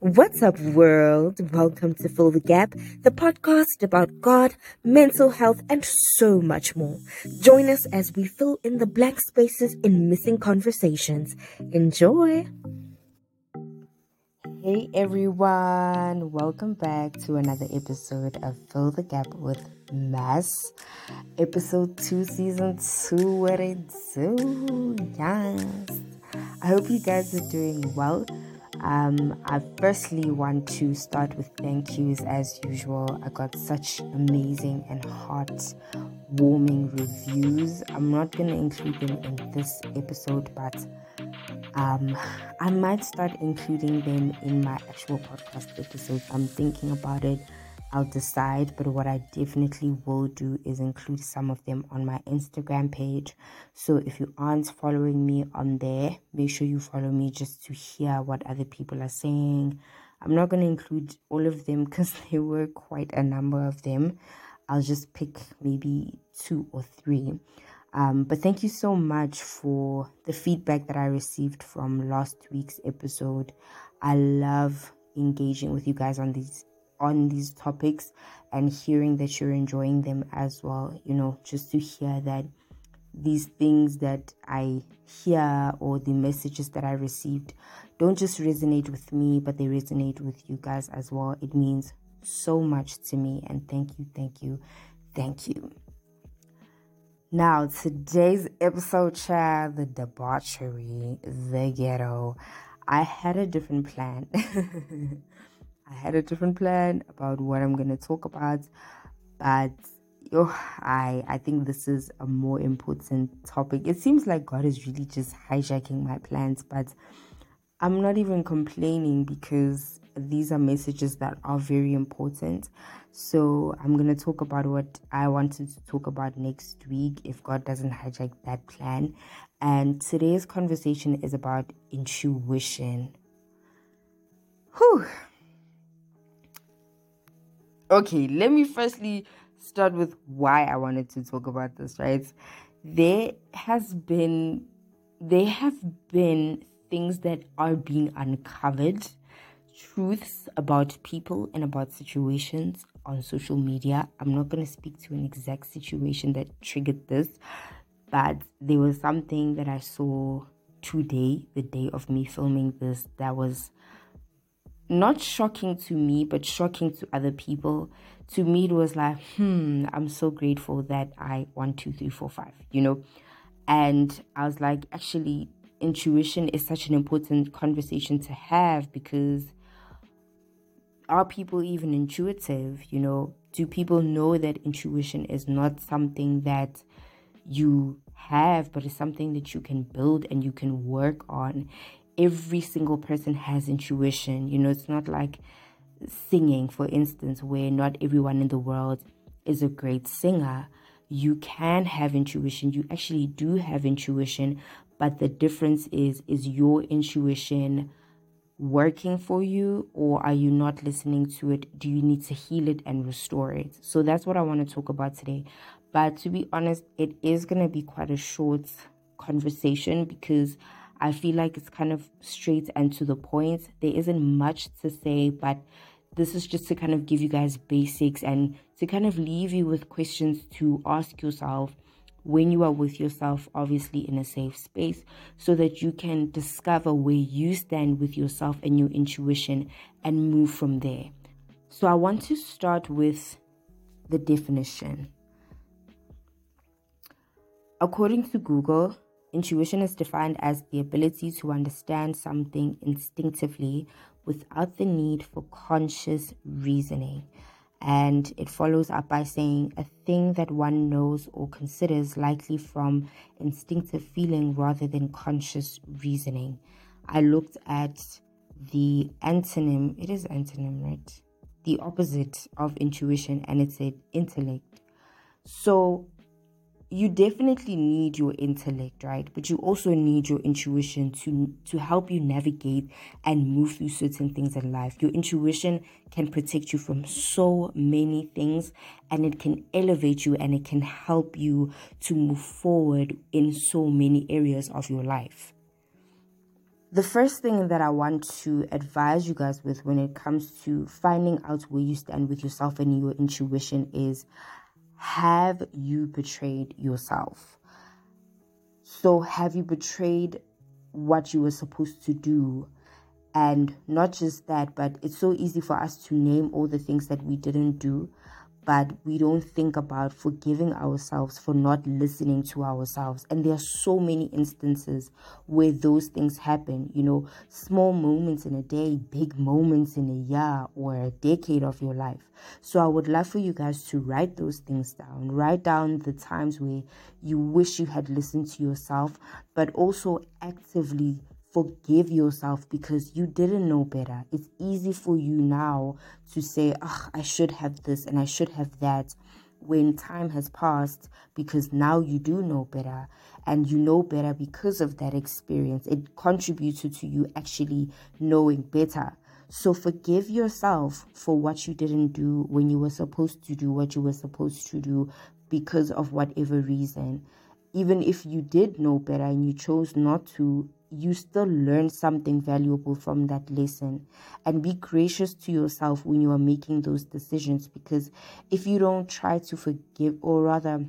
What's up, world? Welcome to Fill the Gap, the podcast about God, mental health, and so much more. Join us as we fill in the blank spaces in missing conversations. Enjoy! Hey everyone, welcome back to another episode of Fill the Gap with Mass. Episode 2, Season 2, what it do? Yes. I hope you guys are doing well. Um, I firstly want to start with thank yous as usual. I got such amazing and heart warming reviews. I'm not going to include them in this episode, but um, I might start including them in my actual podcast episodes. I'm thinking about it. I'll decide, but what I definitely will do is include some of them on my Instagram page. So if you aren't following me on there, make sure you follow me just to hear what other people are saying. I'm not going to include all of them because there were quite a number of them. I'll just pick maybe two or three. Um, but thank you so much for the feedback that I received from last week's episode. I love engaging with you guys on these on these topics and hearing that you're enjoying them as well. You know, just to hear that these things that I hear or the messages that I received don't just resonate with me, but they resonate with you guys as well. It means so much to me. And thank you, thank you, thank you. Now, today's episode, child, the debauchery, the ghetto. I had a different plan. I had a different plan about what I'm gonna talk about, but I I think this is a more important topic. It seems like God is really just hijacking my plans, but I'm not even complaining because these are messages that are very important. So I'm gonna talk about what I wanted to talk about next week if God doesn't hijack that plan. And today's conversation is about intuition. Whew okay, let me firstly start with why I wanted to talk about this, right? There has been there have been things that are being uncovered, truths about people and about situations on social media. I'm not going to speak to an exact situation that triggered this, but there was something that I saw today, the day of me filming this, that was not shocking to me, but shocking to other people. To me, it was like, hmm, I'm so grateful that I one, two, three, four, five, you know. And I was like, actually, intuition is such an important conversation to have because are people even intuitive? You know, do people know that intuition is not something that you have, but it's something that you can build and you can work on? Every single person has intuition. You know, it's not like singing, for instance, where not everyone in the world is a great singer. You can have intuition. You actually do have intuition, but the difference is is your intuition working for you or are you not listening to it? Do you need to heal it and restore it? So that's what I want to talk about today. But to be honest, it is going to be quite a short conversation because I feel like it's kind of straight and to the point. There isn't much to say, but this is just to kind of give you guys basics and to kind of leave you with questions to ask yourself when you are with yourself, obviously in a safe space, so that you can discover where you stand with yourself and your intuition and move from there. So, I want to start with the definition. According to Google, Intuition is defined as the ability to understand something instinctively without the need for conscious reasoning. And it follows up by saying a thing that one knows or considers likely from instinctive feeling rather than conscious reasoning. I looked at the antonym, it is antonym, right? The opposite of intuition, and it said intellect. So you definitely need your intellect right? But you also need your intuition to to help you navigate and move through certain things in life. Your intuition can protect you from so many things and it can elevate you and it can help you to move forward in so many areas of your life. The first thing that I want to advise you guys with when it comes to finding out where you stand with yourself and your intuition is have you betrayed yourself? So, have you betrayed what you were supposed to do? And not just that, but it's so easy for us to name all the things that we didn't do but we don't think about forgiving ourselves for not listening to ourselves. And there are so many instances where those things happen, you know, small moments in a day, big moments in a year or a decade of your life. So I would love for you guys to write those things down. Write down the times where you wish you had listened to yourself, but also actively forgive yourself because you didn't know better. It's easy for you now to say, oh, I should have this and I should have that when time has passed because now you do know better and you know better because of that experience. It contributed to you actually knowing better. So forgive yourself for what you didn't do when you were supposed to do what you were supposed to do because of whatever reason. Even if you did know better and you chose not to, you still learn something valuable from that lesson. And be gracious to yourself when you are making those decisions because if you don't try to forgive or rather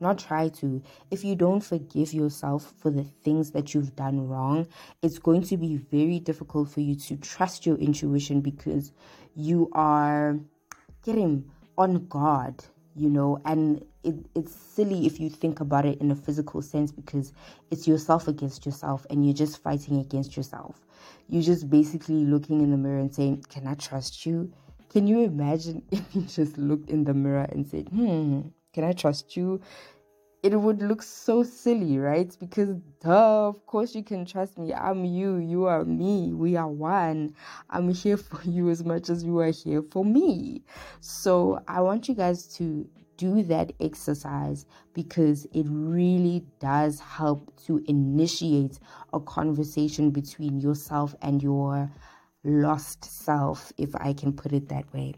not try to if you don't forgive yourself for the things that you've done wrong it's going to be very difficult for you to trust your intuition because you are getting on guard you know and it, it's silly if you think about it in a physical sense because it's yourself against yourself and you're just fighting against yourself. You're just basically looking in the mirror and saying can i trust you? Can you imagine if you just looked in the mirror and said hmm can i trust you it would look so silly, right? Because, duh, of course you can trust me. I'm you, you are me, we are one. I'm here for you as much as you are here for me. So, I want you guys to do that exercise because it really does help to initiate a conversation between yourself and your lost self, if I can put it that way.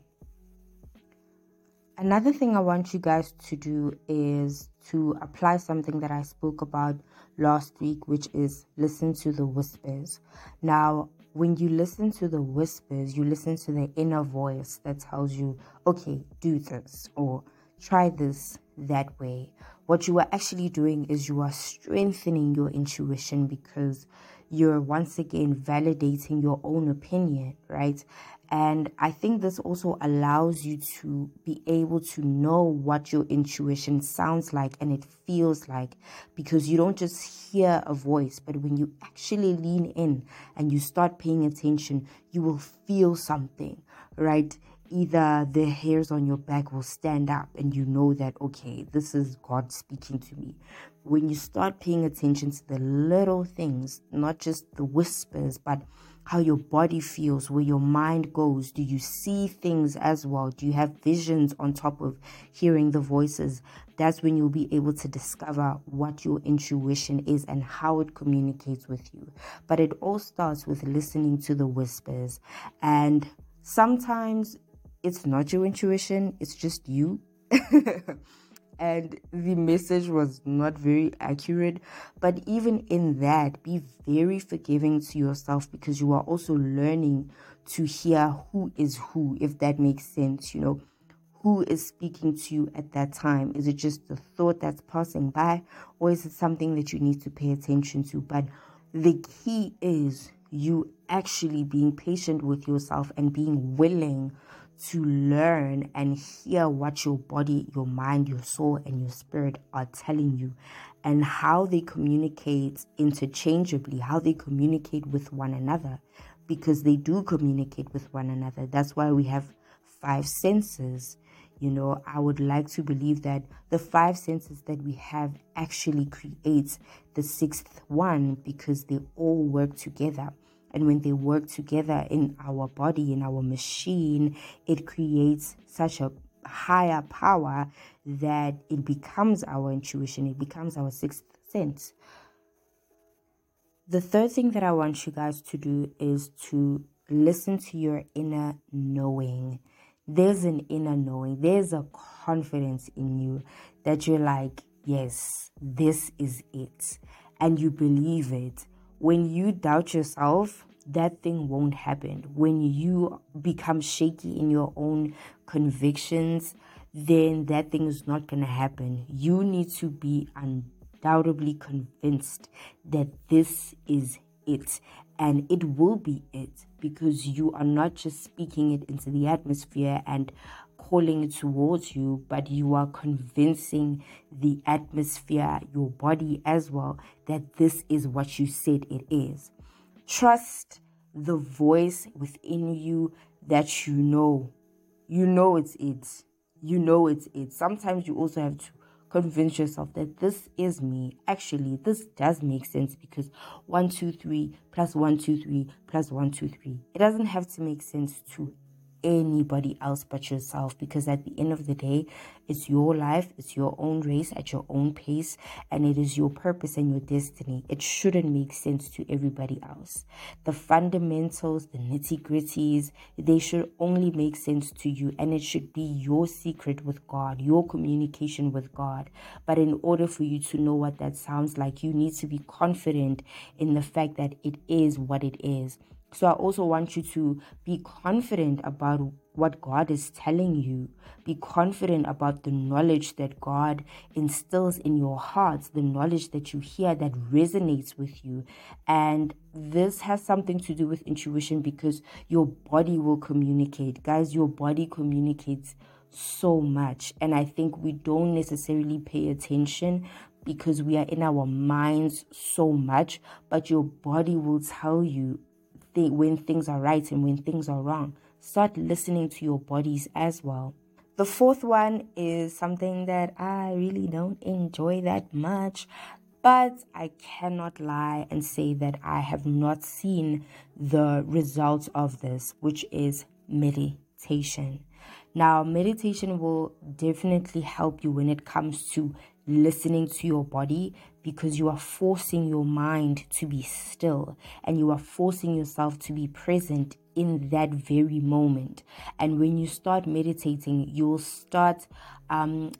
Another thing I want you guys to do is to apply something that I spoke about last week, which is listen to the whispers. Now, when you listen to the whispers, you listen to the inner voice that tells you, okay, do this or try this that way. What you are actually doing is you are strengthening your intuition because you're once again validating your own opinion, right? And I think this also allows you to be able to know what your intuition sounds like and it feels like because you don't just hear a voice, but when you actually lean in and you start paying attention, you will feel something, right? Either the hairs on your back will stand up and you know that, okay, this is God speaking to me. When you start paying attention to the little things, not just the whispers, but how your body feels, where your mind goes. Do you see things as well? Do you have visions on top of hearing the voices? That's when you'll be able to discover what your intuition is and how it communicates with you. But it all starts with listening to the whispers. And sometimes it's not your intuition, it's just you. and the message was not very accurate. But even in that, be very forgiving to yourself because you are also learning to hear who is who, if that makes sense, you know. Who is speaking to you at that time? Is it just a thought that's passing by, or is it something that you need to pay attention to? But the key is you actually being patient with yourself and being willing to learn and hear what your body, your mind, your soul, and your spirit are telling you, and how they communicate interchangeably, how they communicate with one another, because they do communicate with one another. That's why we have five senses. You know, I would like to believe that the five senses that we have actually create the sixth one because they all work together. And when they work together in our body, in our machine, it creates such a higher power that it becomes our intuition, it becomes our sixth sense. The third thing that I want you guys to do is to listen to your inner knowing. There's an inner knowing, there's a confidence in you that you're like, yes, this is it. And you believe it when you doubt yourself, that thing won't happen. When you become shaky in your own convictions, then that thing is not going to happen. You need to be undoubtedly convinced that this is it and it will be it because you are not just speaking it into the atmosphere and calling towards you, but you are convincing the atmosphere, your body as well, that this is what you said it is. Trust the voice within you that you know. You know it's it. You know it's it. Sometimes you also have to convince yourself that this is me. Actually, this does make sense because one, two, three plus one, two, three plus one, two, three. It doesn't have to make sense to anybody else but yourself because at the end of the day, it's your life, it's your own race at your own pace, and it is your purpose and your destiny. It shouldn't make sense to everybody else. The fundamentals, the nitty gritties, they should only make sense to you, and it should be your secret with God, your communication with God. But in order for you to know what that sounds like, you need to be confident in the fact that it is what it is. So I also want you to be confident about what God is telling you. Be confident about the knowledge that God instills in your hearts, the knowledge that you hear that resonates with you. And this has something to do with intuition because your body will communicate. Guys, your body communicates so much. And I think we don't necessarily pay attention because we are in our minds so much, but your body will tell you when things are right and when things are wrong. Start listening to your bodies as well. The fourth one is something that I really don't enjoy that much, but I cannot lie and say that I have not seen the results of this, which is meditation. Now, meditation will definitely help you when it comes to listening to your body because you are forcing your mind to be still and you are forcing yourself to be present in that very moment. And when you start meditating, you'll start um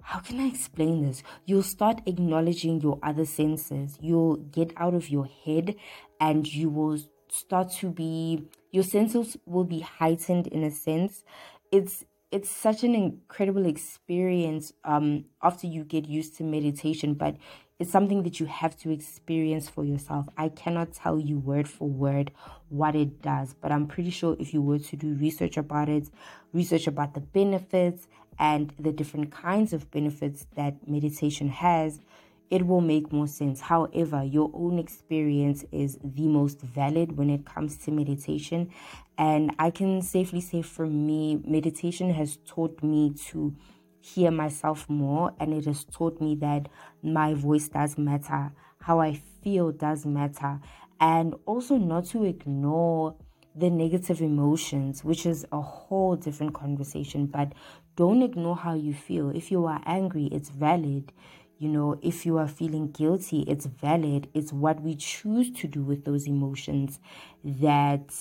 how can I explain this? You'll start acknowledging your other senses. You'll get out of your head and you will start to be your senses will be heightened in a sense. It's it's such an incredible experience um after you get used to meditation but it's something that you have to experience for yourself i cannot tell you word for word what it does but i'm pretty sure if you were to do research about it research about the benefits and the different kinds of benefits that meditation has it will make more sense. However, your own experience is the most valid when it comes to meditation. And I can safely say for me, meditation has taught me to hear myself more and it has taught me that my voice does matter, how I feel does matter, and also not to ignore the negative emotions, which is a whole different conversation. But don't ignore how you feel. If you are angry, it's valid. You know, if you are feeling guilty, it's valid. It's what we choose to do with those emotions that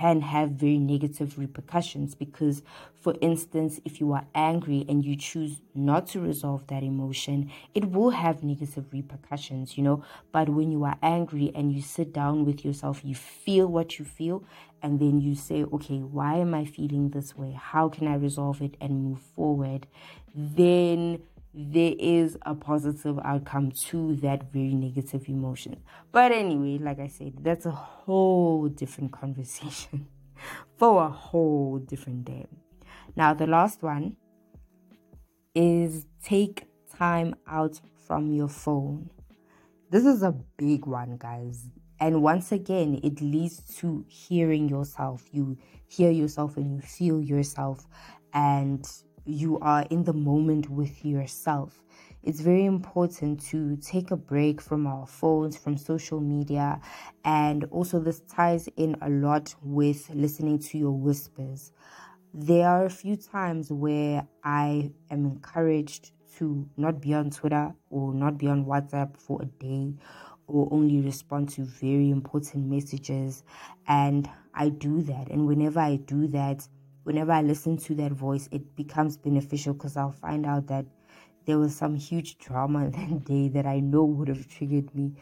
can have very negative repercussions because for instance if you are angry and you choose not to resolve that emotion it will have negative repercussions you know. But when you are angry and you sit down with yourself you feel what you feel and then you say okay why am i feeling this way? How can i resolve it and move forward? Then there is a positive outcome to that very negative emotion. But anyway, like I said, that's a whole different conversation for a whole different day. Now, the last one is take time out from your phone. This is a big one, guys. And once again, it leads to hearing yourself. You hear yourself and you feel yourself. And you are in the moment with yourself. It's very important to take a break from our phones, from social media, and also this ties in a lot with listening to your whispers. There are a few times where I am encouraged to not be on Twitter or not be on WhatsApp for a day or only respond to very important messages. And I do that. And whenever I do that, whenever I listen to that voice, it becomes beneficial because I'll find out that there was some huge drama that day that I know would have triggered me,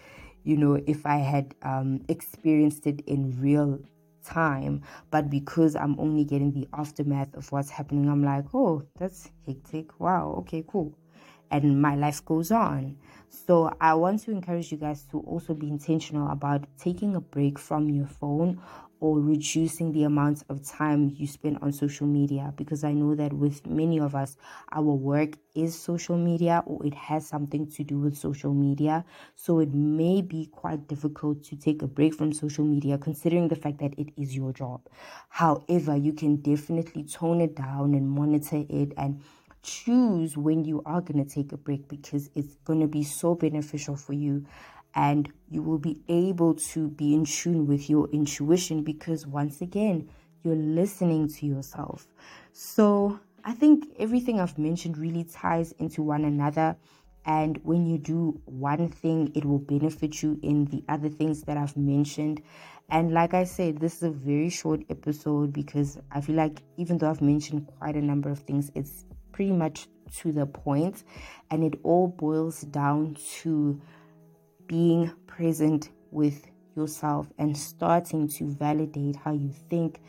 you know, if I had um, experienced it in real time. But because I'm only getting the aftermath of what's happening, I'm like, oh, that's hectic. Wow, okay, cool. And my life goes on. So I want to encourage you guys to also be intentional about taking a break from your phone or reducing the amount of time you spend on social media because I know that with many of us, our work is social media or it has something to do with social media. So it may be quite difficult to take a break from social media considering the fact that it is your job. However, you can definitely tone it down and monitor it and choose when you are going to take a break because it's going to be so beneficial for you and you will be able to be in tune with your intuition because once again you're listening to yourself. So i think everything i've mentioned really ties into one another and when you do one thing it will benefit you in the other things that i've mentioned. And like i said this is a very short episode because i feel like even though i've mentioned quite a number of things it's pretty much to the point and it all boils down to being present with yourself and starting to validate how you think,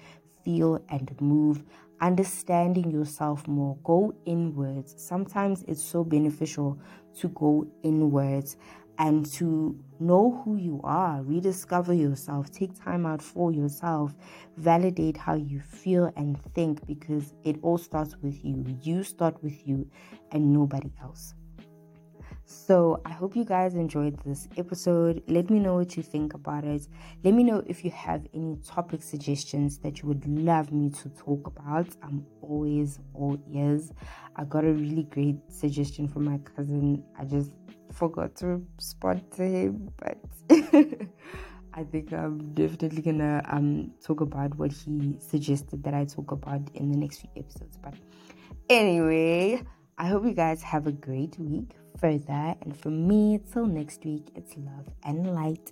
feel, and move, understanding yourself more. Go inwards. Sometimes it's so beneficial to go inwards and to know who you are, rediscover yourself, take time out for yourself, validate how you feel and think because it all starts with you. You start with you and nobody else. So, I hope you guys enjoyed this episode. Let me know what you think about it. Let me know if you have any topic suggestions that you would love me to talk about. I'm always all ears. I got a really great suggestion from my cousin. I just forgot to to him, but I think I'm definitely gonna um talk about what he suggested that I talk about in the next few episodes. But anyway, I hope you guys have a great week further. And for me, till next week, it's love and light.